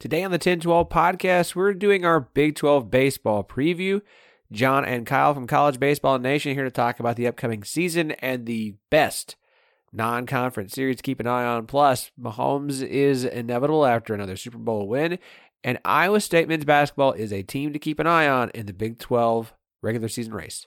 Today on the 1012 podcast, we're doing our Big 12 baseball preview. John and Kyle from College Baseball Nation here to talk about the upcoming season and the best non conference series to keep an eye on. Plus, Mahomes is inevitable after another Super Bowl win, and Iowa State men's basketball is a team to keep an eye on in the Big 12 regular season race.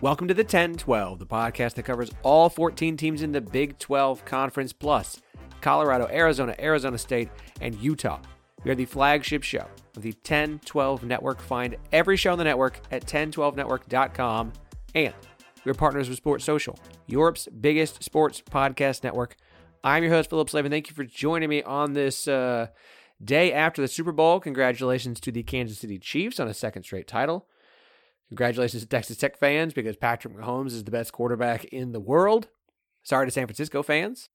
Welcome to the 10 12, the podcast that covers all 14 teams in the Big 12 Conference Plus Colorado, Arizona, Arizona State, and Utah. We are the flagship show of the 10 12 network. Find every show on the network at 1012network.com. And we're partners with Sports Social, Europe's biggest sports podcast network. I'm your host, Philip Slavin. Thank you for joining me on this uh, day after the Super Bowl. Congratulations to the Kansas City Chiefs on a second straight title. Congratulations to Texas Tech fans because Patrick Mahomes is the best quarterback in the world. Sorry to San Francisco fans.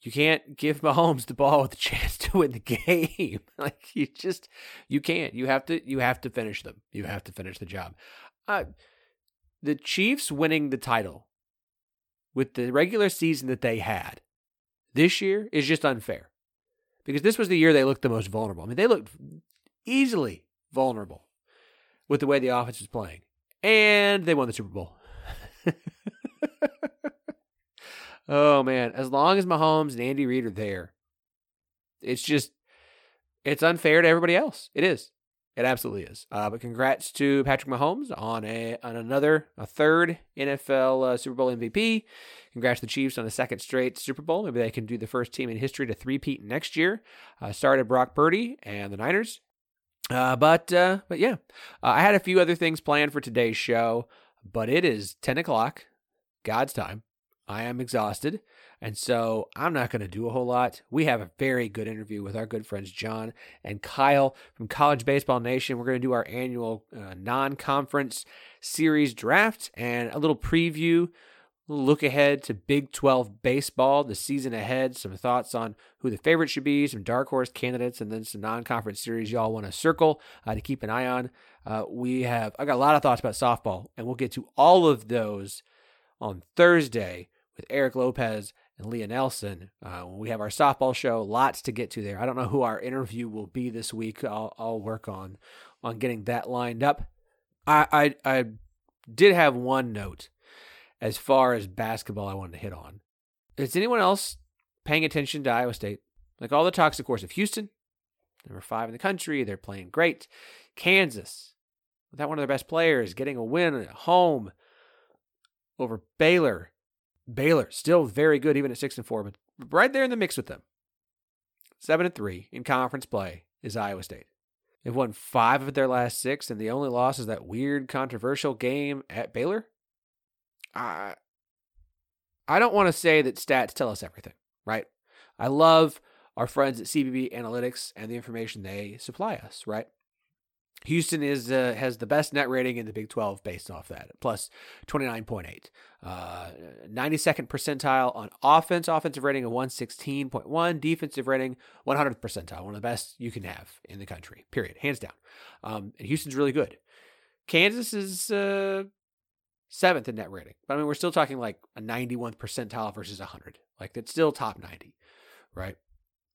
You can't give Mahomes the ball with a chance to win the game. like you just you can't. You have to you have to finish them. You have to finish the job. Uh, the Chiefs winning the title with the regular season that they had this year is just unfair. Because this was the year they looked the most vulnerable. I mean, they looked easily vulnerable with the way the offense was playing and they won the Super Bowl. oh man, as long as Mahomes and Andy Reid are there, it's just it's unfair to everybody else. It is. It absolutely is. Uh, but congrats to Patrick Mahomes on a on another a third NFL uh, Super Bowl MVP. Congrats to the Chiefs on a second straight Super Bowl. Maybe they can do the first team in history to three-peat next year. Uh, started Brock Purdy and the Niners. Uh, but uh, but yeah, uh, I had a few other things planned for today's show, but it is ten o'clock, God's time. I am exhausted, and so I'm not going to do a whole lot. We have a very good interview with our good friends John and Kyle from College Baseball Nation. We're going to do our annual uh, non-conference series draft and a little preview look ahead to Big 12 baseball, the season ahead, some thoughts on who the favorite should be, some dark horse candidates, and then some non conference series y'all want to circle uh, to keep an eye on. Uh, we have, I got a lot of thoughts about softball, and we'll get to all of those on Thursday with Eric Lopez and Leah Nelson. Uh, we have our softball show, lots to get to there. I don't know who our interview will be this week. I'll, I'll work on on getting that lined up. I, I, I did have one note as far as basketball I wanted to hit on. Is anyone else paying attention to Iowa State? Like all the talks, of course, of Houston, number five in the country, they're playing great. Kansas, without one of their best players, getting a win at home over Baylor. Baylor still very good, even at six and four, but right there in the mix with them. Seven and three in conference play is Iowa State. They've won five of their last six, and the only loss is that weird, controversial game at Baylor. I I don't want to say that stats tell us everything, right? I love our friends at CBB Analytics and the information they supply us, right? Houston is uh, has the best net rating in the Big 12 based off that, plus 29.8. Uh, 92nd percentile on offense, offensive rating of 116.1, defensive rating 100th percentile, one of the best you can have in the country, period, hands down. Um, and Houston's really good. Kansas is uh, seventh in net rating. But I mean, we're still talking like a 91th percentile versus 100. Like that's still top 90, right?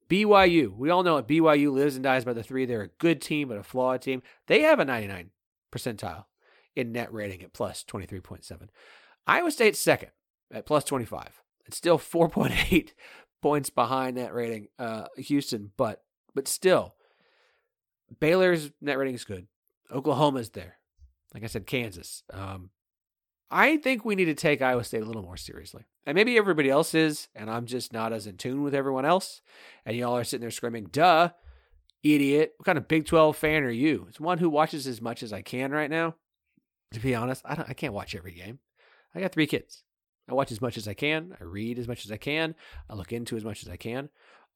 BYU, we all know it. BYU lives and dies by the three. They're a good team, but a flawed team. They have a 99 percentile in net rating at plus 23.7. Iowa State's second at plus 25. It's still 4.8 points behind net rating, uh, Houston, but but still, Baylor's net rating is good. Oklahoma's there. Like I said, Kansas. Um, I think we need to take Iowa State a little more seriously. And maybe everybody else is, and I'm just not as in tune with everyone else. And y'all are sitting there screaming, duh. idiot. What kind of Big 12 fan are you? It's one who watches as much as I can right now. To be honest, I, don't, I can't watch every game. I got three kids. I watch as much as I can. I read as much as I can. I look into as much as I can.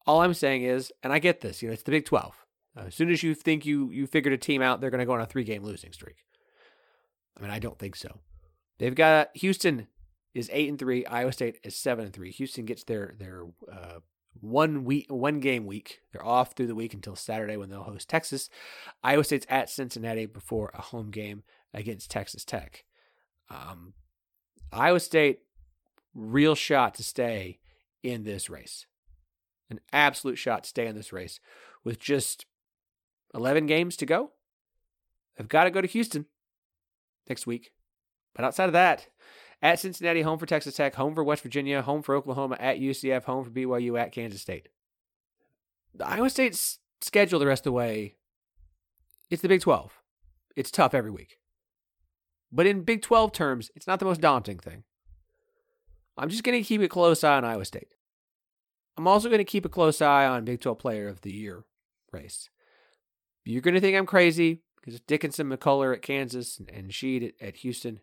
All I'm saying is, and I get this, you know, it's the Big 12. Uh, as soon as you think you you figured a team out, they're going to go on a three game losing streak. I mean, I don't think so. They've got Houston is eight and three. Iowa State is seven and three. Houston gets their their uh, one week one game week. They're off through the week until Saturday when they'll host Texas. Iowa State's at Cincinnati before a home game against Texas Tech. Um, Iowa State real shot to stay in this race. An absolute shot to stay in this race with just 11 games to go. They've got to go to Houston next week. But outside of that, at Cincinnati, home for Texas Tech, home for West Virginia, home for Oklahoma, at UCF, home for BYU, at Kansas State. The Iowa State's schedule the rest of the way, it's the Big 12. It's tough every week. But in Big 12 terms, it's not the most daunting thing. I'm just going to keep a close eye on Iowa State. I'm also going to keep a close eye on Big 12 Player of the Year race. You're going to think I'm crazy because Dickinson, McCullar at Kansas, and Shead at, at Houston.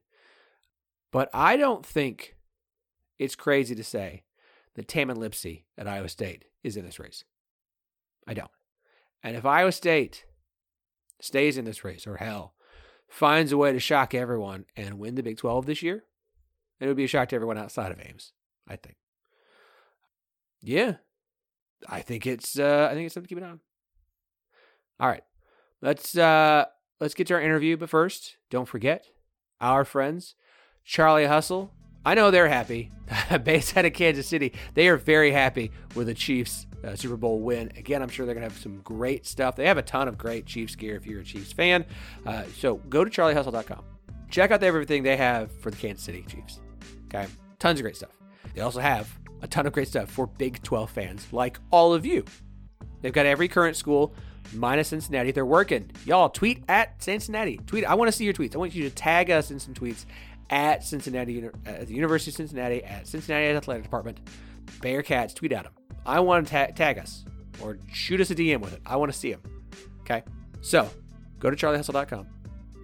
But I don't think it's crazy to say that Tamin Lipsey at Iowa State is in this race. I don't. And if Iowa State stays in this race, or hell, finds a way to shock everyone and win the Big 12 this year, it would be a shock to everyone outside of Ames, I think. Yeah. I think it's uh I think it's something to keep an eye on. All right. Let's uh let's get to our interview, but first, don't forget our friends Charlie Hustle. I know they're happy. Based out of Kansas City, they are very happy with the Chiefs uh, Super Bowl win. Again, I'm sure they're going to have some great stuff. They have a ton of great Chiefs gear if you're a Chiefs fan. Uh, so go to charliehustle.com. Check out everything they have for the Kansas City Chiefs. Okay, tons of great stuff. They also have a ton of great stuff for Big 12 fans like all of you. They've got every current school minus Cincinnati. They're working. Y'all tweet at Cincinnati. Tweet. I want to see your tweets. I want you to tag us in some tweets at Cincinnati, uh, at the University of Cincinnati, at Cincinnati Athletic Department. Bearcats, tweet at them. I want to ta- tag us or shoot us a DM with it. I want to see them. Okay. So go to charliehustle.com.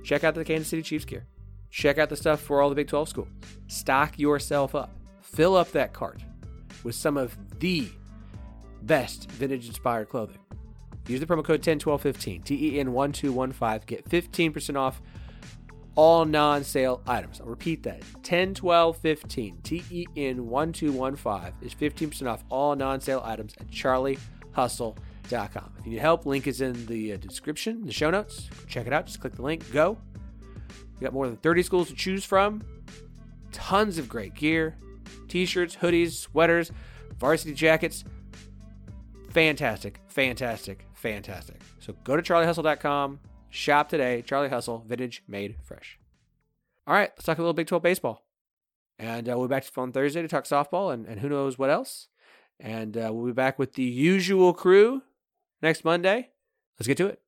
Check out the Kansas City Chiefs gear. Check out the stuff for all the Big 12 schools. Stock yourself up. Fill up that cart with some of the best vintage inspired clothing. Use the promo code 101215, T E N 1215, get 15% off all non sale items. I'll repeat that 10, 12, 15, TEN 1215 is 15% off all non sale items at charliehustle.com. If you need help, link is in the uh, description, the show notes. Check it out. Just click the link, go. You got more than 30 schools to choose from, tons of great gear t shirts, hoodies, sweaters, varsity jackets. Fantastic, fantastic, fantastic. So go to charliehustle.com Shop today. Charlie Hustle, vintage made fresh. All right, let's talk a little Big 12 baseball. And uh, we'll be back on Thursday to talk softball and, and who knows what else. And uh, we'll be back with the usual crew next Monday. Let's get to it.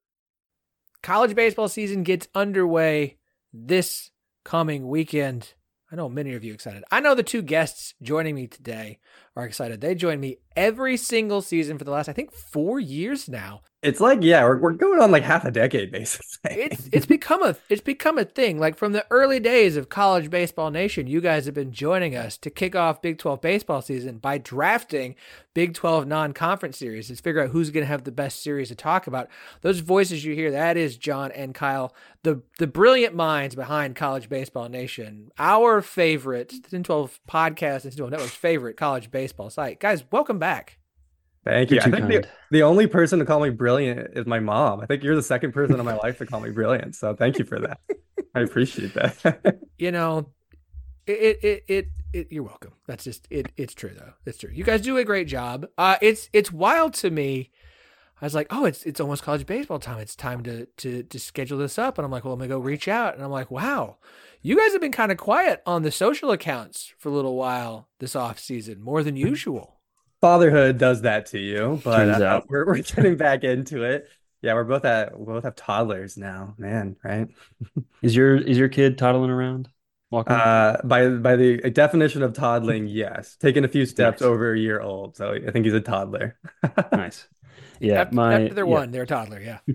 College baseball season gets underway this coming weekend. I know many of you excited. I know the two guests joining me today are excited. They join me every single season for the last, I think, four years now. It's like, yeah, we're, we're going on like half a decade, basically. It's it's become a it's become a thing. Like from the early days of College Baseball Nation, you guys have been joining us to kick off Big 12 baseball season by drafting Big 12 non-conference series. Let's figure out who's going to have the best series to talk about. Those voices you hear, that is John and Kyle, the the brilliant minds behind College Baseball Nation, our favorite 1012 podcast, 1012 Network's favorite college baseball site. Guys, welcome back. Thank you. I think the, the only person to call me brilliant is my mom. I think you're the second person in my life to call me brilliant. So thank you for that. I appreciate that. you know, it, it it it you're welcome. That's just it it's true though. It's true. You guys do a great job. Uh it's it's wild to me. I was like, "Oh, it's it's almost college baseball time. It's time to to to schedule this up." And I'm like, "Well, I'm going to go reach out." And I'm like, "Wow. You guys have been kind of quiet on the social accounts for a little while this off season, more than usual." fatherhood does that to you, but uh, we're we're getting back into it. Yeah, we're both at we both have toddlers now, man. Right? is your is your kid toddling around? Walking? Uh, by by the definition of toddling, yes, taking a few steps nice. over a year old. So I think he's a toddler. nice. Yeah, after, my after they're yeah. one, they're a toddler. Yeah.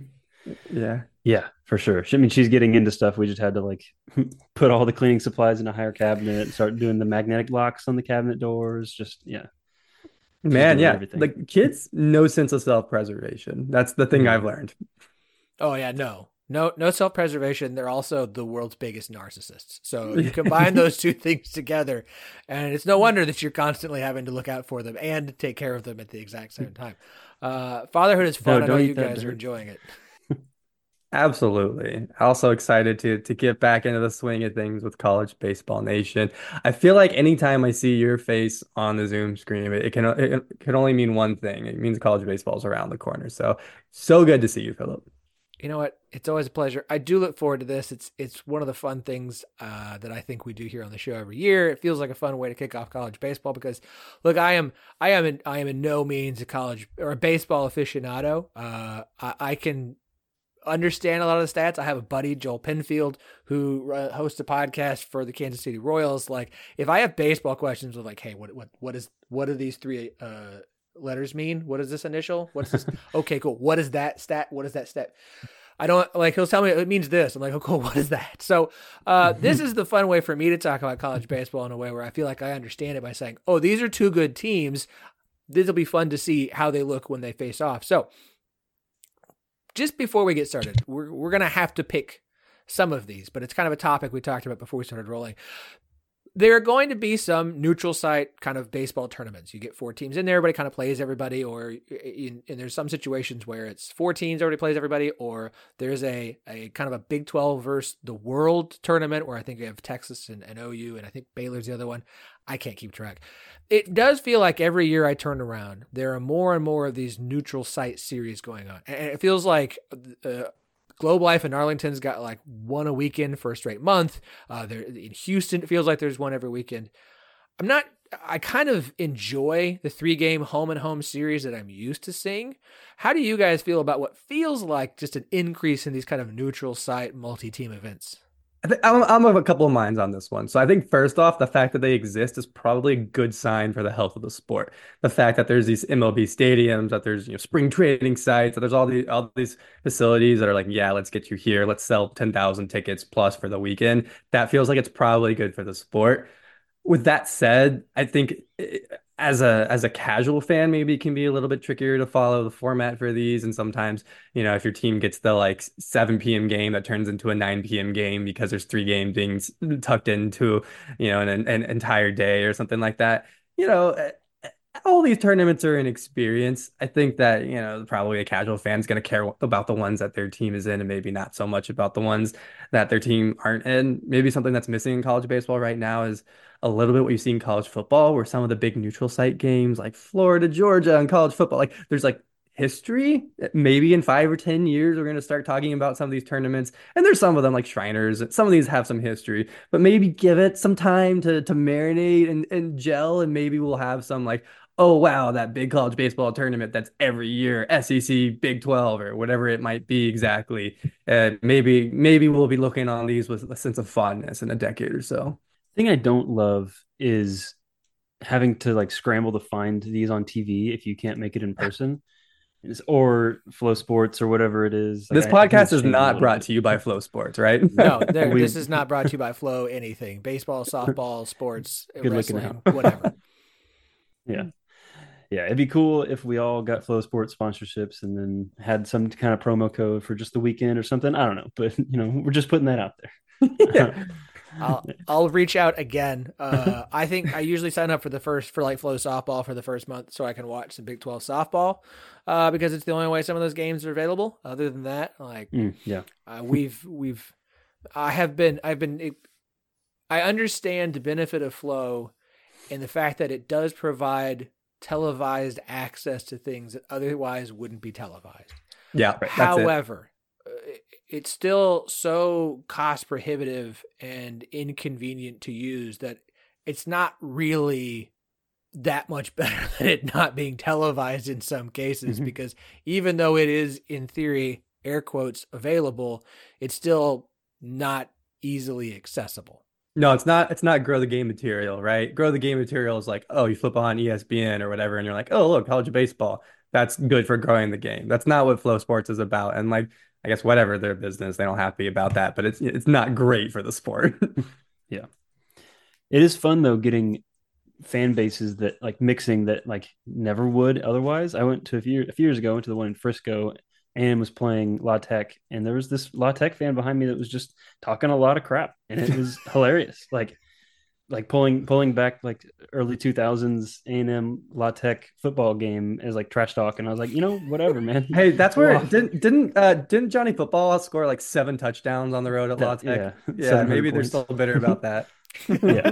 Yeah. Yeah, for sure. I mean, she's getting into stuff. We just had to like put all the cleaning supplies in a higher cabinet, and start doing the magnetic locks on the cabinet doors. Just yeah, man, yeah. Everything. The kids, no sense of self preservation. That's the thing mm-hmm. I've learned. Oh yeah, no, no, no self preservation. They're also the world's biggest narcissists. So you combine those two things together, and it's no wonder that you're constantly having to look out for them and take care of them at the exact same time. Uh, fatherhood is fun. No, I know you guys are enjoying it. Absolutely. Also excited to to get back into the swing of things with College Baseball Nation. I feel like anytime I see your face on the Zoom screen, it, it can it can only mean one thing. It means college baseball is around the corner. So so good to see you, Philip. You know what? It's always a pleasure. I do look forward to this. It's it's one of the fun things uh, that I think we do here on the show every year. It feels like a fun way to kick off college baseball because, look, I am I am in, I am in no means a college or a baseball aficionado. Uh, I, I can understand a lot of the stats. I have a buddy, Joel Penfield, who uh, hosts a podcast for the Kansas City Royals. Like, if I have baseball questions, with like, hey, what what what is what do these three uh, letters mean? What is this initial? What's this? okay, cool. What is that stat? What is that stat? I don't like. He'll tell me it means this. I'm like, oh, cool. What is that? So, uh, this is the fun way for me to talk about college baseball in a way where I feel like I understand it by saying, oh, these are two good teams. This will be fun to see how they look when they face off. So, just before we get started, we're we're gonna have to pick some of these, but it's kind of a topic we talked about before we started rolling. There are going to be some neutral site kind of baseball tournaments. You get four teams in there, everybody kind of plays everybody, or in, and there's some situations where it's four teams, everybody plays everybody, or there's a, a kind of a Big 12 versus the world tournament where I think we have Texas and, and OU, and I think Baylor's the other one. I can't keep track. It does feel like every year I turn around, there are more and more of these neutral site series going on. And it feels like uh, Globe Life in Arlington's got like one a weekend for a straight month. Uh, there in Houston, it feels like there's one every weekend. I'm not. I kind of enjoy the three game home and home series that I'm used to seeing. How do you guys feel about what feels like just an increase in these kind of neutral site multi team events? I'm, I'm of a couple of minds on this one. So I think first off, the fact that they exist is probably a good sign for the health of the sport. The fact that there's these MLB stadiums, that there's you know spring training sites, that there's all these all these facilities that are like, yeah, let's get you here, let's sell ten thousand tickets plus for the weekend. That feels like it's probably good for the sport. With that said, I think eh, as a as a casual fan maybe it can be a little bit trickier to follow the format for these. And sometimes you know if your team gets the like 7 p.m game that turns into a 9 p.m game because there's three games being tucked into you know an, an entire day or something like that. You know all these tournaments are an experience. I think that, you know, probably a casual fan's going to care about the ones that their team is in and maybe not so much about the ones that their team aren't in. Maybe something that's missing in college baseball right now is a little bit what you see in college football, where some of the big neutral site games like Florida, Georgia, and college football, like there's like history. Maybe in five or 10 years, we're going to start talking about some of these tournaments. And there's some of them like Shriners. Some of these have some history, but maybe give it some time to, to marinate and, and gel. And maybe we'll have some like, oh, wow, that big college baseball tournament that's every year, SEC, Big 12, or whatever it might be exactly. And maybe, maybe we'll be looking on these with a sense of fondness in a decade or so thing I don't love is having to like scramble to find these on TV if you can't make it in person. Or flow sports or whatever it is. Like, this podcast is not brought bit. to you by flow sports right? no, we, this is not brought to you by Flow anything. Baseball, softball, sports, Good wrestling, whatever. Yeah. Yeah, it'd be cool if we all got Flow Sports sponsorships and then had some kind of promo code for just the weekend or something. I don't know, but you know, we're just putting that out there. yeah. I'll, I'll reach out again. Uh, I think I usually sign up for the first for like Flow softball for the first month so I can watch some Big Twelve softball uh, because it's the only way some of those games are available. Other than that, like mm, yeah, uh, we've we've I have been I've been I understand the benefit of Flow and the fact that it does provide televised access to things that otherwise wouldn't be televised. Yeah. However, it's still so cost prohibitive and inconvenient to use that it's not really that much better than it not being televised in some cases mm-hmm. because even though it is in theory air quotes available it's still not easily accessible no it's not it's not grow the game material right grow the game material is like oh you flip on espn or whatever and you're like oh look college baseball that's good for growing the game. That's not what Flow Sports is about. And like, I guess whatever their business, they don't have to be about that, but it's it's not great for the sport. yeah. It is fun though getting fan bases that like mixing that like never would otherwise. I went to a few, a few years ago, went to the one in Frisco and was playing La Tech, and there was this La Tech fan behind me that was just talking a lot of crap, and it was hilarious. Like, like pulling pulling back like early two thousands A and M La Tech football game as like trash talk, and I was like, you know, whatever, man. hey, that's where didn't didn't uh, didn't Johnny Football score like seven touchdowns on the road at La Tech? Yeah, yeah maybe they're still bitter about that. yeah.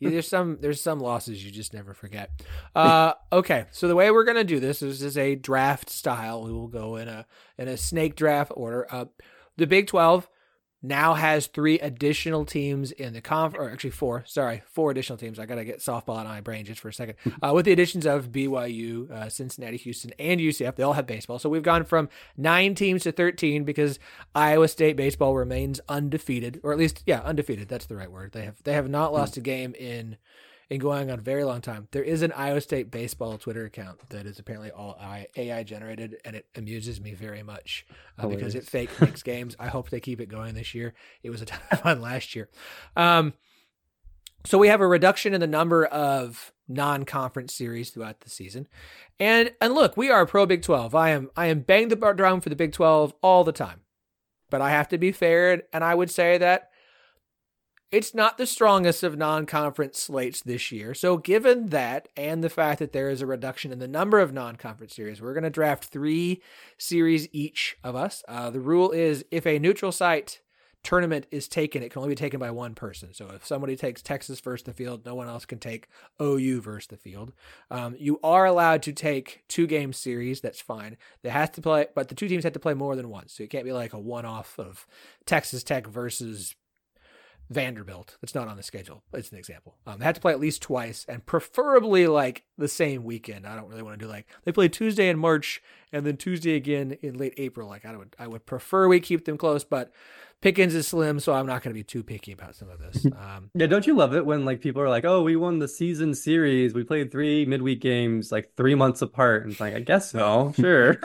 There's some there's some losses you just never forget. Uh, okay, so the way we're gonna do this is, is a draft style. We will go in a in a snake draft order. Uh, the Big Twelve now has three additional teams in the conf, or actually four. Sorry, four additional teams. I gotta get softball out of my brain just for a second. Uh, with the additions of BYU, uh, Cincinnati, Houston, and UCF, they all have baseball. So we've gone from nine teams to thirteen because Iowa State baseball remains undefeated, or at least yeah, undefeated. That's the right word. They have they have not lost a game in and going on a very long time. There is an Iowa State baseball Twitter account that is apparently all AI generated, and it amuses me very much uh, because it fake makes games. I hope they keep it going this year. It was a ton of fun last year. Um, so we have a reduction in the number of non-conference series throughout the season, and and look, we are pro Big Twelve. I am I am banging the drum for the Big Twelve all the time, but I have to be fair, and I would say that it's not the strongest of non conference slates this year. So, given that and the fact that there is a reduction in the number of non conference series, we're going to draft three series each of us. Uh, the rule is if a neutral site tournament is taken, it can only be taken by one person. So, if somebody takes Texas versus the field, no one else can take OU versus the field. Um, you are allowed to take two game series. That's fine. They have to play, but the two teams have to play more than once. So, it can't be like a one off of Texas Tech versus Vanderbilt. That's not on the schedule. It's an example. Um, they had to play at least twice, and preferably like the same weekend. I don't really want to do like they play Tuesday in March and then Tuesday again in late April. Like I would, I would prefer we keep them close, but Pickens is slim, so I'm not going to be too picky about some of this. Um, yeah, don't you love it when like people are like, "Oh, we won the season series. We played three midweek games like three months apart." And it's like, I guess so. Sure.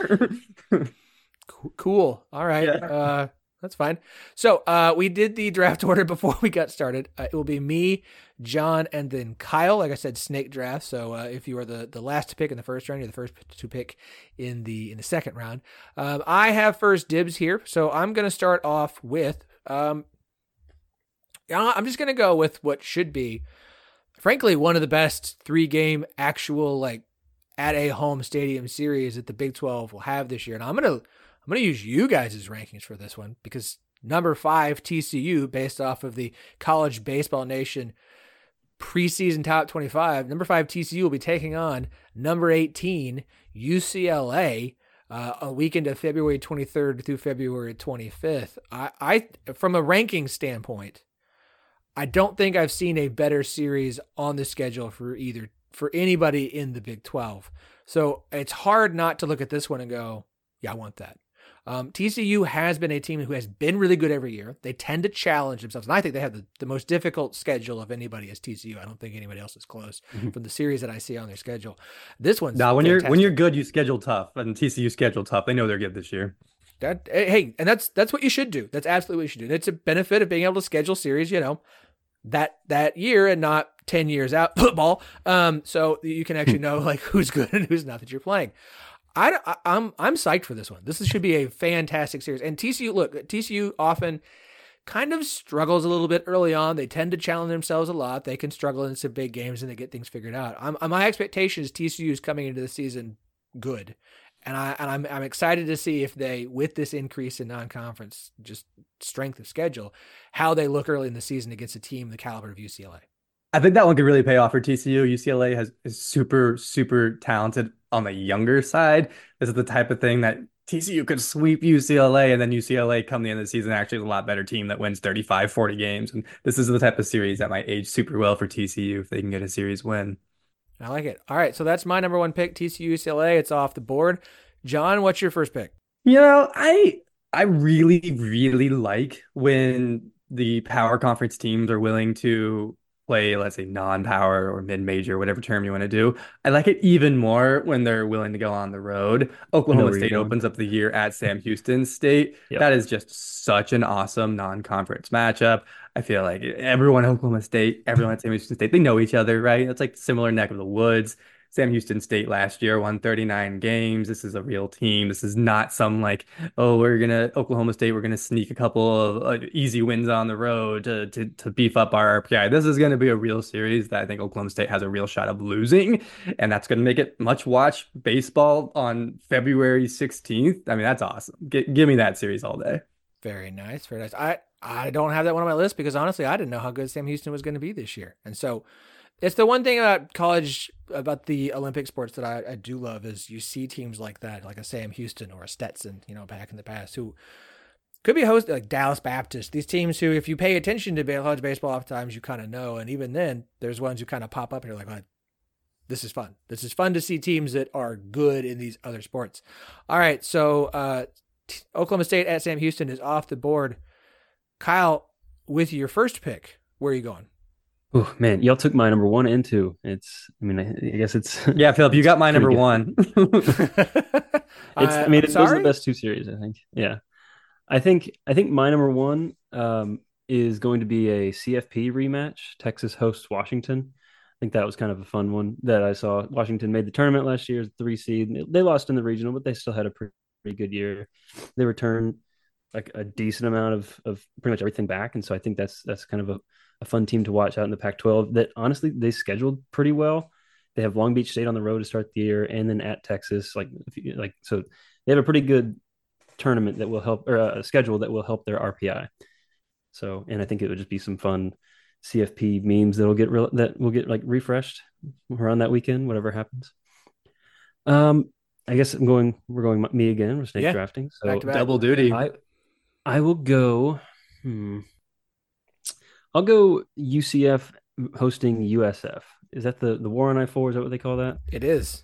cool. All right. Yeah. Uh, that's fine. So uh, we did the draft order before we got started. Uh, it will be me, John, and then Kyle. Like I said, snake draft. So uh, if you are the the last to pick in the first round, you're the first to pick in the in the second round. Um, I have first dibs here, so I'm going to start off with. Um, I'm just going to go with what should be, frankly, one of the best three game actual like at a home stadium series that the Big 12 will have this year, and I'm going to I'm going to use you guys' rankings for this one because number five, TCU, based off of the College Baseball Nation preseason top 25, number five, TCU will be taking on number 18, UCLA. Uh, a weekend of February 23rd through February 25th. I, I, from a ranking standpoint, I don't think I've seen a better series on the schedule for either for anybody in the Big 12. So it's hard not to look at this one and go, yeah, I want that. Um, TCU has been a team who has been really good every year. They tend to challenge themselves, and I think they have the, the most difficult schedule of anybody as TCU. I don't think anybody else is close mm-hmm. from the series that I see on their schedule. This one's now when fantastic. you're when you're good, you schedule tough, and TCU schedule tough. They know they're good this year. That hey, and that's that's what you should do. That's absolutely what you should do. And It's a benefit of being able to schedule series. You know, that that year and not 10 years out football um so you can actually know like who's good and who's not that you're playing I, I'm I'm psyched for this one. This should be a fantastic series. And TCU, look, TCU often kind of struggles a little bit early on. They tend to challenge themselves a lot. They can struggle in some big games and they get things figured out. I'm, my expectation is TCU is coming into the season good, and I and I'm I'm excited to see if they, with this increase in non-conference just strength of schedule, how they look early in the season against a team the caliber of UCLA. I think that one could really pay off for TCU. UCLA has is super super talented on the younger side. This is the type of thing that TCU could sweep UCLA and then UCLA come the end of the season actually is a lot better team that wins 35 40 games and this is the type of series that might age super well for TCU if they can get a series win. I like it. All right, so that's my number 1 pick TCU UCLA. It's off the board. John, what's your first pick? You know, I I really really like when the power conference teams are willing to play, let's say, non-power or mid-major, whatever term you want to do. I like it even more when they're willing to go on the road. Oklahoma State opens up the year at Sam Houston State. Yep. That is just such an awesome non-conference matchup. I feel like everyone at Oklahoma State, everyone at Sam Houston State, they know each other, right? It's like similar neck of the woods. Sam Houston State last year won 39 games. This is a real team. This is not some like, oh, we're gonna Oklahoma State. We're gonna sneak a couple of uh, easy wins on the road to, to to beef up our RPI. This is gonna be a real series that I think Oklahoma State has a real shot of losing, and that's gonna make it much watch baseball on February 16th. I mean, that's awesome. G- give me that series all day. Very nice. Very nice. I I don't have that one on my list because honestly, I didn't know how good Sam Houston was going to be this year, and so it's the one thing about college, about the Olympic sports that I, I do love is you see teams like that, like a Sam Houston or a Stetson, you know, back in the past, who could be hosted like Dallas Baptist. These teams who, if you pay attention to college baseball, oftentimes you kind of know, and even then, there's ones who kind of pop up and you're like, oh, this is fun. This is fun to see teams that are good in these other sports. All right, so uh, Oklahoma State at Sam Houston is off the board. Kyle, with your first pick, where are you going? Oh man, y'all took my number one and two. It's, I mean, I, guess it's. Yeah, Philip, you got my number good. one. it's, I mean, those are the best two series. I think. Yeah, I think I think my number one um, is going to be a CFP rematch. Texas hosts Washington. I think that was kind of a fun one that I saw. Washington made the tournament last year, three seed. They lost in the regional, but they still had a pretty, pretty good year. They returned like a decent amount of of pretty much everything back, and so I think that's that's kind of a a fun team to watch out in the Pac-12. That honestly they scheduled pretty well. They have Long Beach State on the road to start the year, and then at Texas. Like like so, they have a pretty good tournament that will help or a schedule that will help their RPI. So, and I think it would just be some fun CFP memes that'll get real that will get like refreshed around that weekend, whatever happens. Um, I guess I'm going. We're going me again. We're snake yeah. drafting. So back back. double duty. I I will go. Hmm. I'll go UCF hosting USF. Is that the the War on I four? Is that what they call that? It is.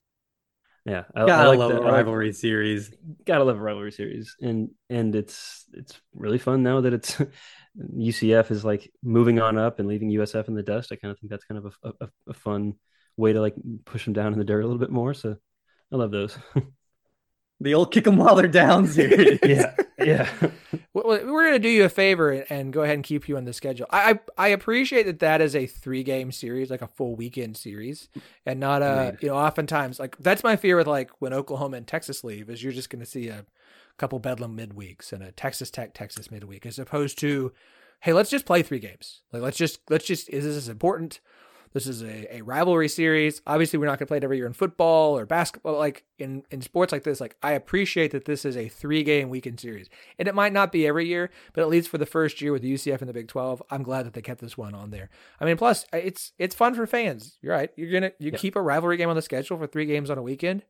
Yeah, I, gotta I like love that. a rivalry like, series. Gotta love a rivalry series, and and it's it's really fun now that it's UCF is like moving on up and leaving USF in the dust. I kind of think that's kind of a, a, a fun way to like push them down in the dirt a little bit more. So I love those. the old kick them while they're down series. yeah, yeah. we're going to do you a favor and go ahead and keep you on the schedule. I, I, I appreciate that that is a three game series, like a full weekend series, and not a you know. Oftentimes, like that's my fear with like when Oklahoma and Texas leave is you're just going to see a couple Bedlam midweeks and a Texas Tech Texas midweek, as opposed to, hey, let's just play three games. Like let's just let's just is this important? This is a, a rivalry series. Obviously, we're not going to play it every year in football or basketball. Like in, in sports like this, like I appreciate that this is a three game weekend series. And it might not be every year, but at least for the first year with the UCF and the Big 12, I'm glad that they kept this one on there. I mean, plus it's it's fun for fans. You're right. You're gonna you keep a rivalry game on the schedule for three games on a weekend.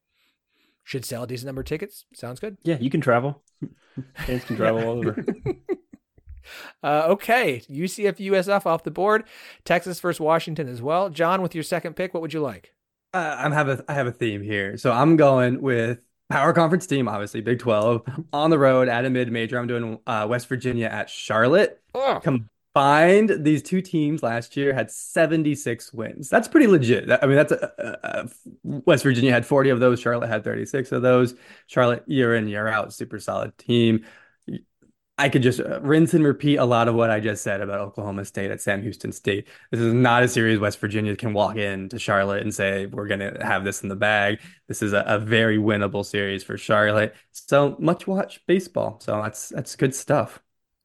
Should sell a decent number of tickets. Sounds good. Yeah, you can travel. Fans can travel all over. Uh, okay, UCF USF off the board. Texas versus Washington as well. John, with your second pick, what would you like? Uh, I'm have a I have a theme here, so I'm going with power conference team, obviously Big 12 on the road at a mid major. I'm doing uh, West Virginia at Charlotte. Oh. Combined, these two teams last year had 76 wins. That's pretty legit. I mean, that's a, a, a, West Virginia had 40 of those. Charlotte had 36 of those. Charlotte year in year out, super solid team. I could just uh, rinse and repeat a lot of what I just said about Oklahoma State at Sam Houston State. This is not a series West Virginia can walk in to Charlotte and say, we're going to have this in the bag. This is a, a, very winnable series for Charlotte. So much watch baseball. So that's that's good stuff.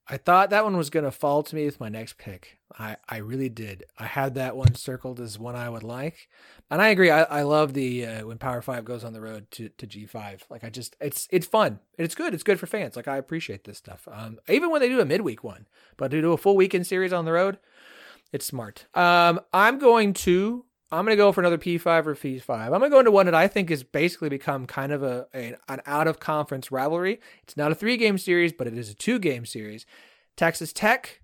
I thought that one was going to fall to me with my next pick. I, I really did. I had that one circled as one I would like. And I agree. I, I love the uh, when Power 5 goes on the road to, to G5. Like I just it's it's fun. It's good. It's good for fans. Like I appreciate this stuff. Um even when they do a midweek one, but to do a full weekend series on the road, it's smart. Um I'm going to I'm going to go for another P5 or P5. I'm going to go into one that I think has basically become kind of a, a an out of conference rivalry. It's not a three game series, but it is a two game series. Texas Tech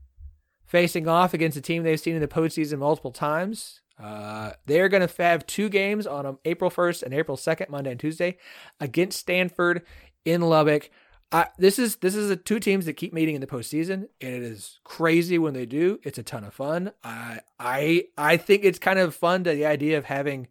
facing off against a team they've seen in the postseason multiple times. Uh, they're going to have two games on um, April 1st and April 2nd, Monday and Tuesday, against Stanford in Lubbock. I, this is this is a two teams that keep meeting in the postseason, and it is crazy when they do. It's a ton of fun. I I I think it's kind of fun to the idea of having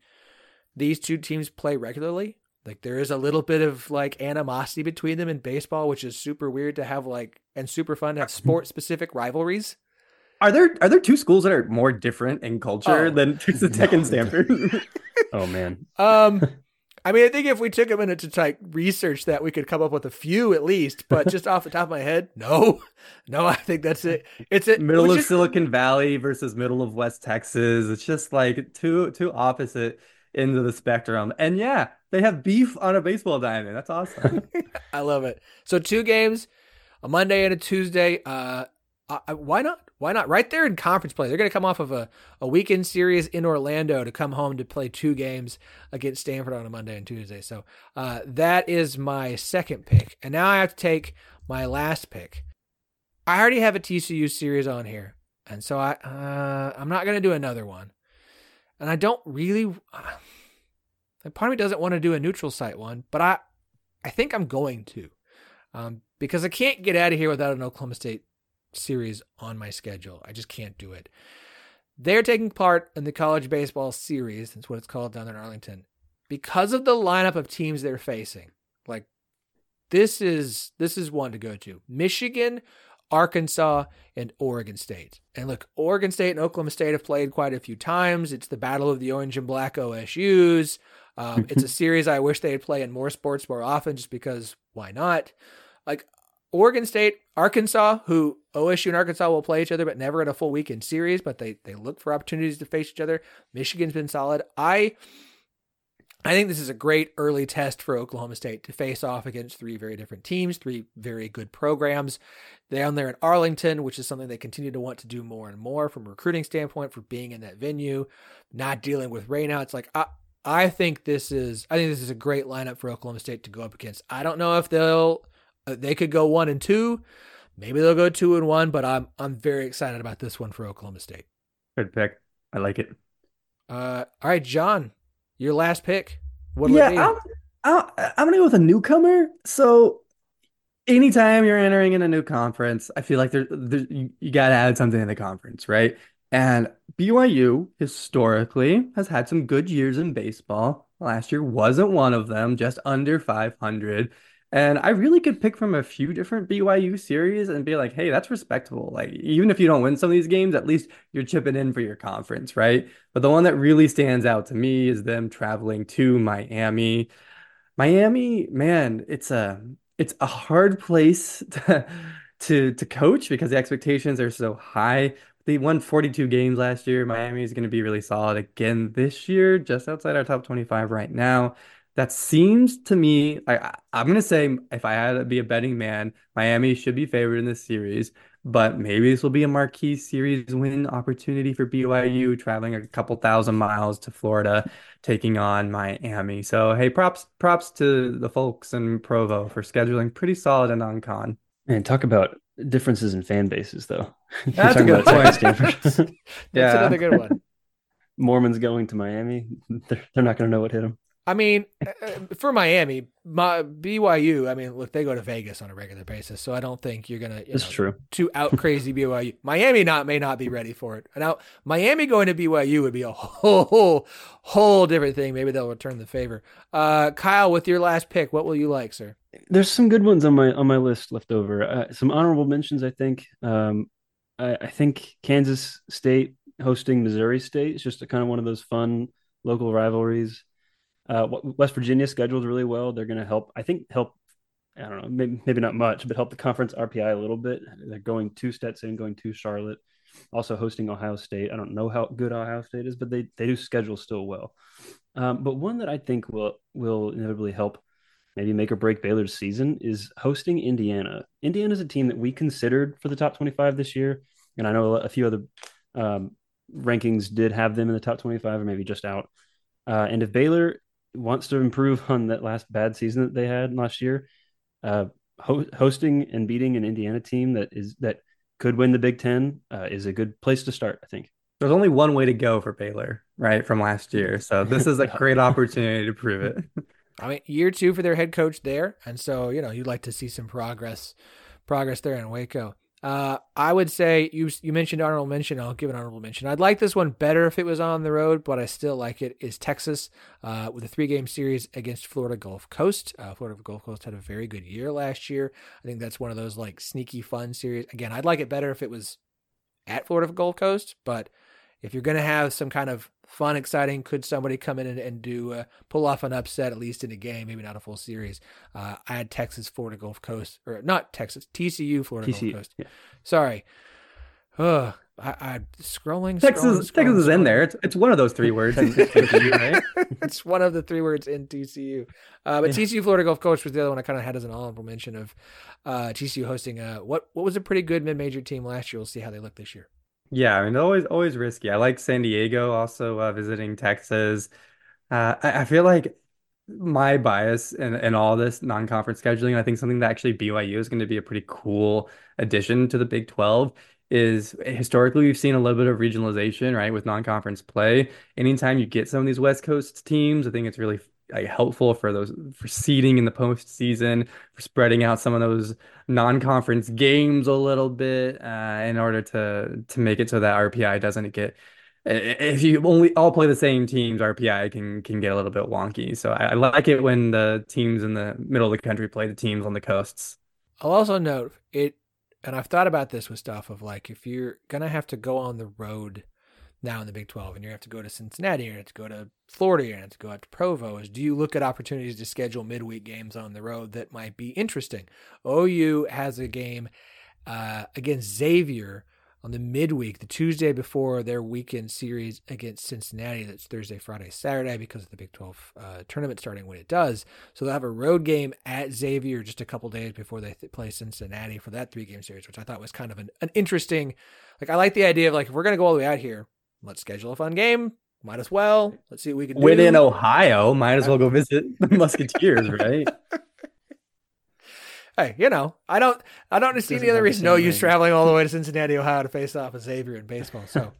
these two teams play regularly. Like there is a little bit of like animosity between them in baseball, which is super weird to have like and super fun to have sport specific rivalries. Are there are there two schools that are more different in culture Oh, than Texas Tech and Stanford? Oh man, Um, I mean, I think if we took a minute to like research that, we could come up with a few at least. But just off the top of my head, no, no, I think that's it. It's it. middle of is- Silicon Valley versus middle of West Texas. It's just like two two opposite ends of the spectrum. And yeah, they have beef on a baseball diamond. That's awesome. I love it. So two games, a Monday and a Tuesday. Uh, uh, why not? Why not? Right there in conference play. They're going to come off of a, a weekend series in Orlando to come home to play two games against Stanford on a Monday and Tuesday. So uh, that is my second pick. And now I have to take my last pick. I already have a TCU series on here. And so I, uh, I'm not going to do another one. And I don't really. Uh, part of me doesn't want to do a neutral site one, but I, I think I'm going to, um, because I can't get out of here without an Oklahoma State series on my schedule. I just can't do it. They're taking part in the college baseball series. That's what it's called down there in Arlington, because of the lineup of teams they're facing. Like this is this is one to go to. Michigan, Arkansas, and Oregon State. And look, Oregon State and Oklahoma State have played quite a few times. It's the battle of the orange and black OSUs. Um, it's a series I wish they'd play in more sports more often, just because why not? Like Oregon State, Arkansas, who OSU and Arkansas will play each other, but never in a full weekend series. But they they look for opportunities to face each other. Michigan's been solid. I I think this is a great early test for Oklahoma State to face off against three very different teams, three very good programs. Down there in Arlington, which is something they continue to want to do more and more from a recruiting standpoint for being in that venue, not dealing with rainouts. Like I, I think this is, I think this is a great lineup for Oklahoma State to go up against. I don't know if they'll, they could go one and two, maybe they'll go two and one, but I'm, I'm very excited about this one for Oklahoma State. Good pick. I like it. Uh, all right, John, your last pick. What yeah, would it be? I'm, I'm, I'm gonna go with a newcomer. So anytime you're entering in a new conference, I feel like there, there you, you gotta add something in the conference, right? And BYU historically has had some good years in baseball. Last year wasn't one of them, just under 500. And I really could pick from a few different BYU series and be like, hey, that's respectable. Like, even if you don't win some of these games, at least you're chipping in for your conference, right? But the one that really stands out to me is them traveling to Miami. Miami, man, it's a it's a hard place to to, to coach because the expectations are so high. They won 42 games last year. Miami is going to be really solid again this year, just outside our top 25 right now. That seems to me, I, I'm going to say, if I had to be a betting man, Miami should be favored in this series. But maybe this will be a marquee series win opportunity for BYU, traveling a couple thousand miles to Florida, taking on Miami. So hey, props props to the folks in Provo for scheduling pretty solid and non-con. And talk about differences in fan bases, though. That's a good about point. Stanford. That's Yeah. another good one. Mormons going to Miami, they're, they're not going to know what hit them. I mean, uh, for Miami, my BYU. I mean, look, they go to Vegas on a regular basis, so I don't think you're gonna. You It's know, true. To out crazy BYU, Miami not may not be ready for it. Now, Miami going to BYU would be a whole whole, whole different thing. Maybe they'll return the favor. Uh, Kyle, with your last pick, what will you like, sir? There's some good ones on my on my list left over. Uh, some honorable mentions, I think. Um, I, I think Kansas State hosting Missouri State is just a kind of one of those fun local rivalries. Uh, West Virginia scheduled really well. They're going to help. I think help. I don't know, maybe maybe not much, but help the conference RPI a little bit. They're going to Stetson, going to Charlotte, also hosting Ohio State. I don't know how good Ohio State is, but they they do schedule still well. Um, but one that I think will will inevitably help maybe make or break Baylor's season is hosting Indiana. Indiana is a team that we considered for the top 25 this year. And I know a few other um, rankings did have them in the top 25 or maybe just out. Uh, and if Baylor wants to improve on that last bad season that they had last year, uh, ho- hosting and beating an Indiana team that is that could win the Big Ten uh, is a good place to start, I think. There's only one way to go for Baylor, right, from last year. So this is a great opportunity to prove it. I mean, year two for their head coach there, and so you know you'd like to see some progress, progress there in Waco. Uh, I would say you you mentioned honorable mention. I'll give an honorable mention. I'd like this one better if it was on the road, but I still like it. Is Texas uh, with a three game series against Florida Gulf Coast? Uh, Florida Gulf Coast had a very good year last year. I think that's one of those like sneaky fun series. Again, I'd like it better if it was at Florida Gulf Coast, but if you're going to have some kind of fun, exciting, could somebody come in and, and do uh, pull off an upset at least in a game, maybe not a full series? Uh, I had Texas, Florida Gulf Coast, or not Texas, TCU, Florida TCU, Gulf Coast. yeah. Sorry. Ugh, I, I scrolling. Texas, scrolling, scrolling, Texas is in there. It's, it's one of those three words. TCU, right? it's one of the three words in TCU. Uh, but Yeah. TCU Florida Gulf Coast was the other one I kind of had as an honorable mention of uh, TCU hosting a what what was a pretty good mid major team last year. We'll see how they look this year. Yeah, I mean, always always risky. I like San Diego also uh, visiting Texas. Uh, I, I feel like my bias in, in all this non-conference scheduling, I think something that actually BYU is going to be a pretty cool addition to the Big 12 is historically we've seen a little bit of regionalization, right, with non-conference play. Anytime you get some of these West Coast teams, I think it's really helpful for those for seeding in the postseason, for spreading out some of those non-conference games a little bit uh, in order to to make it so that RPI doesn't get if you only all play the same teams, RPI can can get a little bit wonky. So I, I like it when the teams in the middle of the country play the teams on the coasts. I'll also note it, and I've thought about this with stuff of like if you're gonna have to go on the road now in the Big 12 and you have to go to Cincinnati, you have to go to Florida, you have to go out to Provo, is do you look at opportunities to schedule midweek games on the road that might be interesting? OU has a game uh, against Xavier on the midweek, the Tuesday before their weekend series against Cincinnati. That's Thursday, Friday, Saturday because of the Big 12 uh, tournament starting when it does. So they'll have a road game at Xavier just a couple days before they th- play Cincinnati for that three game series, which I thought was kind of an, an interesting. Like, I like the idea of like, if we're going to go all the way out here, let's schedule a fun game. Might as well. Let's see what we can Win do. in Ohio, might as well go visit the Musketeers, right? hey, you know, I don't, I don't see any other reason no use traveling all the way to Cincinnati, Ohio, to face off with Xavier in baseball. So,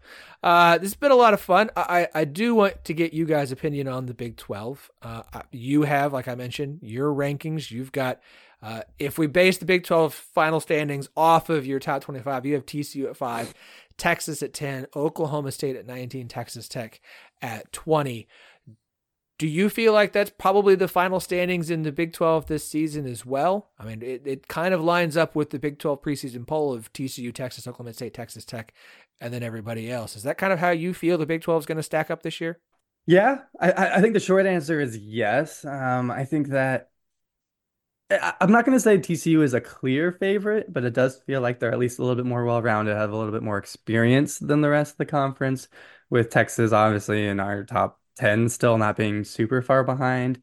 uh, this has been a lot of fun. I, I I do want to get you guys' opinion on the Big Twelve. Uh, you have, like I mentioned, your rankings. You've got. Uh, if we base the Big 12 final standings off of your top 25, you have TCU at five, Texas at 10, Oklahoma State at 19, Texas Tech at 20. Do you feel like that's probably the final standings in the Big 12 this season as well? I mean, it, it kind of lines up with the Big 12 preseason poll of TCU, Texas, Oklahoma State, Texas Tech, and then everybody else. Is that kind of how you feel the Big 12 is going to stack up this year? Yeah, I, I think the short answer is yes. Um, I think that I'm not going to say TCU is a clear favorite, but it does feel like they're at least a little bit more well-rounded, have a little bit more experience than the rest of the conference, with Texas obviously in our top 10 still not being super far behind.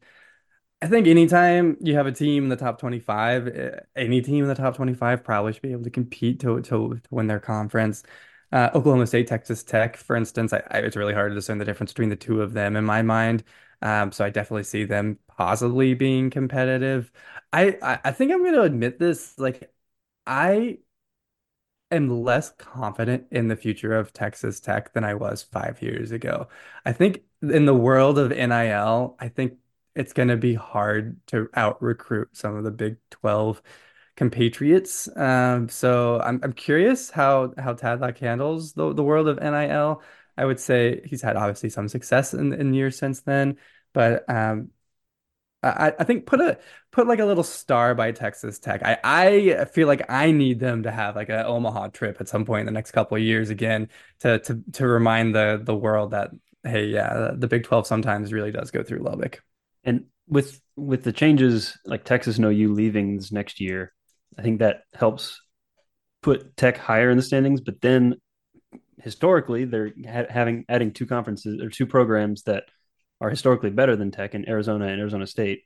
I think anytime you have a team in the top 25, eh, any team in the top 25 probably should be able to compete to to, to win their conference. Uh, Oklahoma State, Texas Tech, for instance, I, I, it's really hard to discern the difference between the two of them in my mind. Um, so I definitely see them possibly being competitive. I, I, think I'm going to admit this. Like, I am less confident in the future of Texas Tech than I was five years ago. I think in the world of NIL, I think it's going to be hard to out recruit some of the Big 12 compatriots. Um, so I'm I'm curious how how Tadlock handles the the world of NIL. I would say he's had obviously some success in in years since then, but um, I I think put a put like a little star by Texas Tech. I I feel like I need them to have like an Omaha trip at some point in the next couple of years again to to to remind the the world that hey yeah the Big 12 sometimes really does go through Lubbock. And with with the changes like Texas and OU leaving this next year, I think that helps put Tech higher in the standings. But then historically, they're ha- having adding two conferences or two programs that are historically better than Tech in Arizona and Arizona State.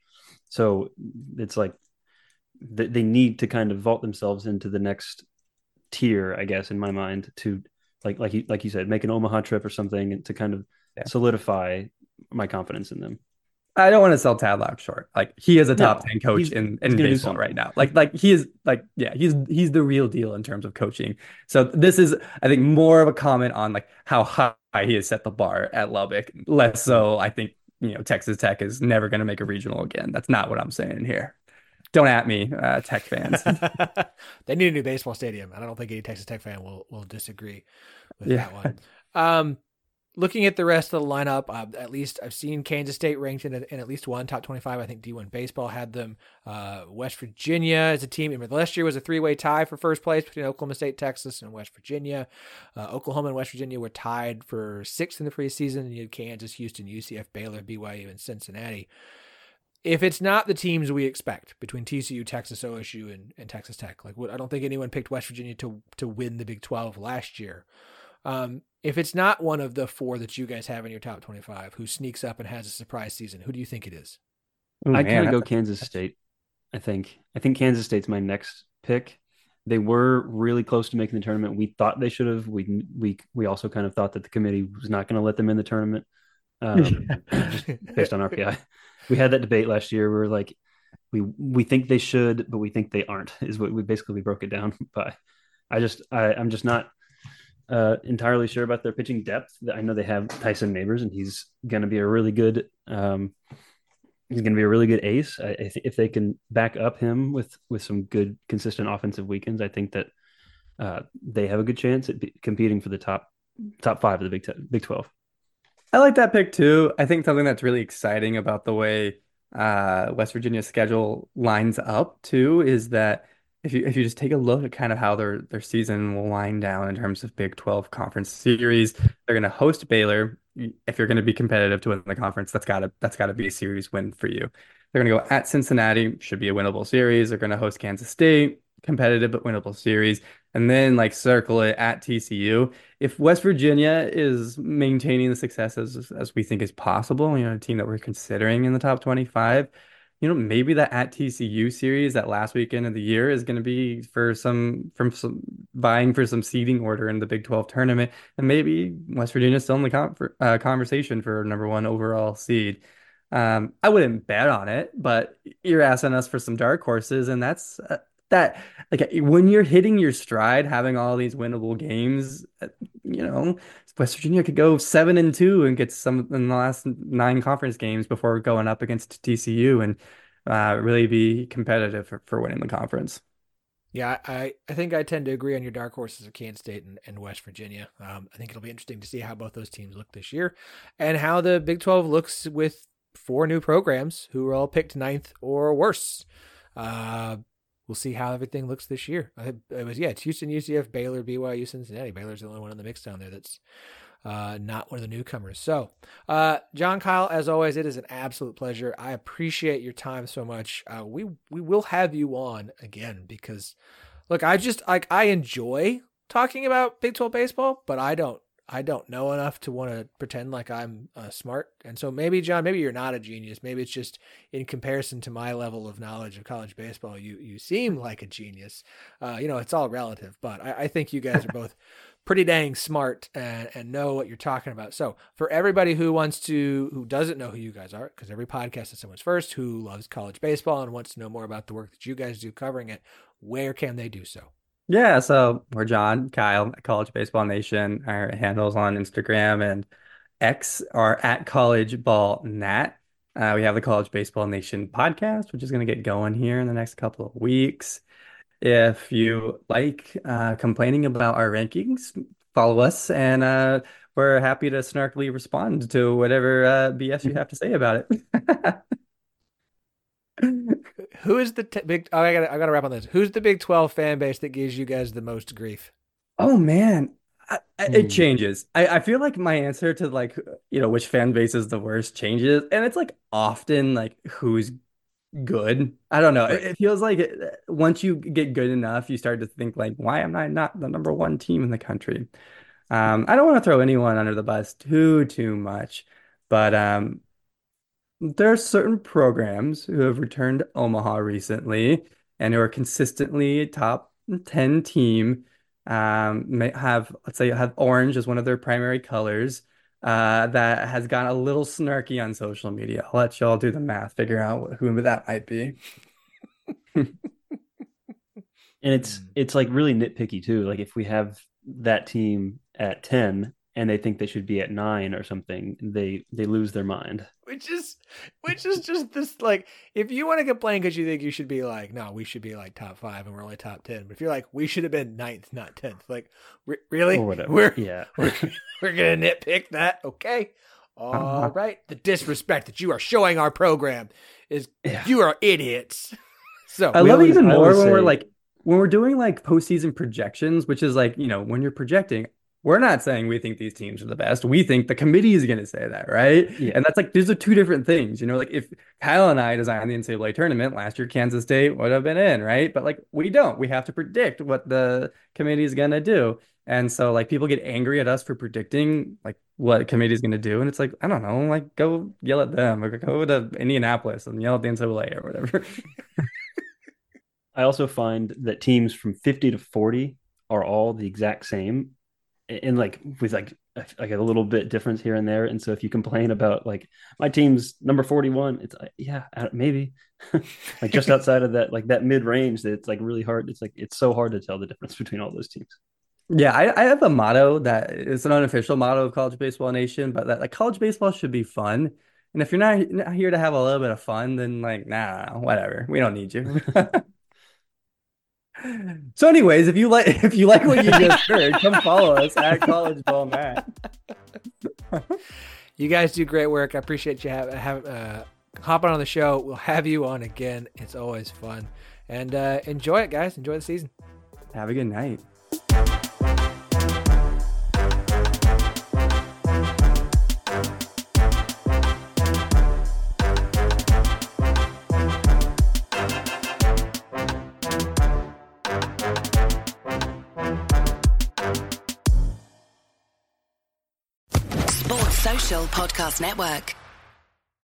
So it's like th- they need to kind of vault themselves into the next tier, I guess, in my mind, to like like you like you said, make an Omaha trip or something to kind of Yeah. solidify my confidence in them. I don't want to sell Tadlock short. Like he is a No, top 10 coach in, in baseball right now. Like like he is like yeah, he's he's the real deal in terms of coaching. So this is I think more of a comment on like how high he has set the bar at Lubbock. Less so I think you know Texas Tech is never going to make a regional again. That's not what I'm saying here. Don't at me, uh, Tech fans. they need a new baseball stadium, and I don't think any Texas Tech fan will will disagree with Yeah. that one. Um, looking at the rest of the lineup, uh, at least I've seen Kansas State ranked in, in at least one top 25. I think D1 Baseball had them. Uh, West Virginia is a team. Remember, last year was a three way tie for first place between Oklahoma State, Texas, and West Virginia. Uh, Oklahoma and West Virginia were tied for sixth in the preseason. And you had Kansas, Houston, UCF, Baylor, BYU, and Cincinnati. If it's not the teams we expect between TCU, Texas, OSU, and, and Texas Tech, like what I don't think anyone picked West Virginia to to win the Big 12 last year. Um, if it's not one of the four that you guys have in your top 25 who sneaks up and has a surprise season, who do you think it is? Ooh, I kind of go Kansas State. I think. I think Kansas State's my next pick. They were really close to making the tournament. We thought they should have. We we we also kind of thought that the committee was not going to let them in the tournament, um, just based on RPI. We had that debate last year. We were like, we we think they should, but we think they aren't. Is what we basically broke it down by. I just I, I'm just not uh, entirely sure about their pitching depth. I know they have Tyson Neighbors, and he's going to be a really good. Um, he's going to be a really good ace. I, I th- if they can back up him with with some good, consistent offensive weekends, I think that uh, they have a good chance at competing for the top top five of the Big Ten, Big Twelve. I like that pick too. I think something that's really exciting about the way uh, West Virginia's schedule lines up too is that if you if you just take a look at kind of how their their season will wind down in terms of Big 12 conference series, they're going to host Baylor. If you're going to be competitive to win the conference, that's got to that's got to be a series win for you. They're going to go at Cincinnati, should be a winnable series. They're going to host Kansas State, competitive but winnable series, and then like circle it at TCU if West Virginia is maintaining the success as as we think is possible, you know, a team that we're considering in the top 25, you know, maybe that at TCU series that last weekend of the year is going to be for some from some vying for some seeding order in the Big 12 tournament, and maybe West Virginia is still in the con uh, conversation for number one overall seed. Um, I wouldn't bet on it, but you're asking us for some dark horses, and that's uh, that. Like when you're hitting your stride, having all these winnable games, uh, you know, West Virginia could go seven and two and get some in the last nine conference games before going up against TCU and uh, really be competitive for, for winning the conference. Yeah, I, I think I tend to agree on your dark horses of Kansas State and, and West Virginia. Um, I think it'll be interesting to see how both those teams look this year and how the Big 12 looks with four new programs who are all picked ninth or worse. Uh, we'll see how everything looks this year. It was, yeah, it's Houston, UCF, Baylor, BYU, Cincinnati. Baylor's the only one in the mix down there that's uh, not one of the newcomers. So, uh, John Kyle, as always, it is an absolute pleasure. I appreciate your time so much. Uh, we we will have you on again because, look, I just like I enjoy talking about Big Twelve baseball, but I don't I don't know enough to want to pretend like I'm uh, smart. And so maybe John, maybe you're not a genius. Maybe it's just in comparison to my level of knowledge of college baseball, you you seem like a genius. Uh, you know, it's all relative, but I, I think you guys are both pretty dang smart and, and know what you're talking about. So for everybody who wants to, who doesn't know who you guys are, because every podcast is someone's first, who loves college baseball and wants to know more about the work that you guys do covering it, where can they do so? Yeah, so we're John, Kyle, at College Baseball Nation. Our handles on Instagram and X are at College Ball Nat. Uh, we have the College Baseball Nation podcast, which is going to get going here in the next couple of weeks. If you like uh, complaining about our rankings, follow us, and uh, we're happy to snarkily respond to whatever uh, BS you have to say about it. Who is the t- big? Oh, I got I got to wrap on this. Who's the Big Twelve fan base that gives you guys the most grief? Oh man, I, I- Hmm. it changes. I, I feel like my answer to like you know which fan base is the worst changes, and it's like often like who's good. I don't know. It, it feels like it, once you get good enough, you start to think like, why am I not the number one team in the country? Um, I don't want to throw anyone under the bus too too much, but um, there are certain programs who have returned to Omaha recently and who are consistently top 10 team um, may have, let's say, have orange as one of their primary colors. Uh, that has gotten a little snarky on social media. I'll let y'all do the math, figure out who that might be. and it's Mm. it's like really nitpicky too. Like if we have that team at ten, and they think they should be at nine or something, they they lose their mind. which is which is just this like if you want to complain because you think you should be like no we should be like top five and we're only top 10 but if you're like we should have been ninth not 10th like re- really Or whatever. we're yeah. we're, we're gonna nitpick that okay uh-huh. all right the disrespect that you are showing our program is Yeah. you are idiots so I We love it always- even I more always when we're like when we're doing like postseason projections, which is like, you know, when you're projecting, we're not saying we think these teams are the best. We think the committee is going to say that, right? Yeah. And that's like these are two different things. You know, like if Kyle and I designed the NCAA tournament last year, Kansas State would have been in, right? But like we don't. We have to predict what the committee is going to do. And so like people get angry at us for predicting like what committee is going to do, and it's like I don't know, like go yell at them or go to Indianapolis and yell at the NCAA or whatever. I also find that teams from 50 to 40 are all the exact same and like with like like a little bit difference here and there and so if you complain about like my team's number 41 it's like yeah uh, maybe like just outside of that like that mid range that it's like really hard it's like it's so hard to tell the difference between all those teams Yeah, I, I have a motto that it's an unofficial motto of College Baseball Nation, but that like college baseball should be fun. And if you're not, not here to have a little bit of fun, then like, nah, whatever. We don't need you. So, anyways, if you like if you like what you just heard, come follow us at College Ball Nat. you guys do great work. I appreciate you have, have uh hopping on the show. We'll have you on again. It's always fun. And uh enjoy it guys. Enjoy the season. Have a good night. Podcast Network.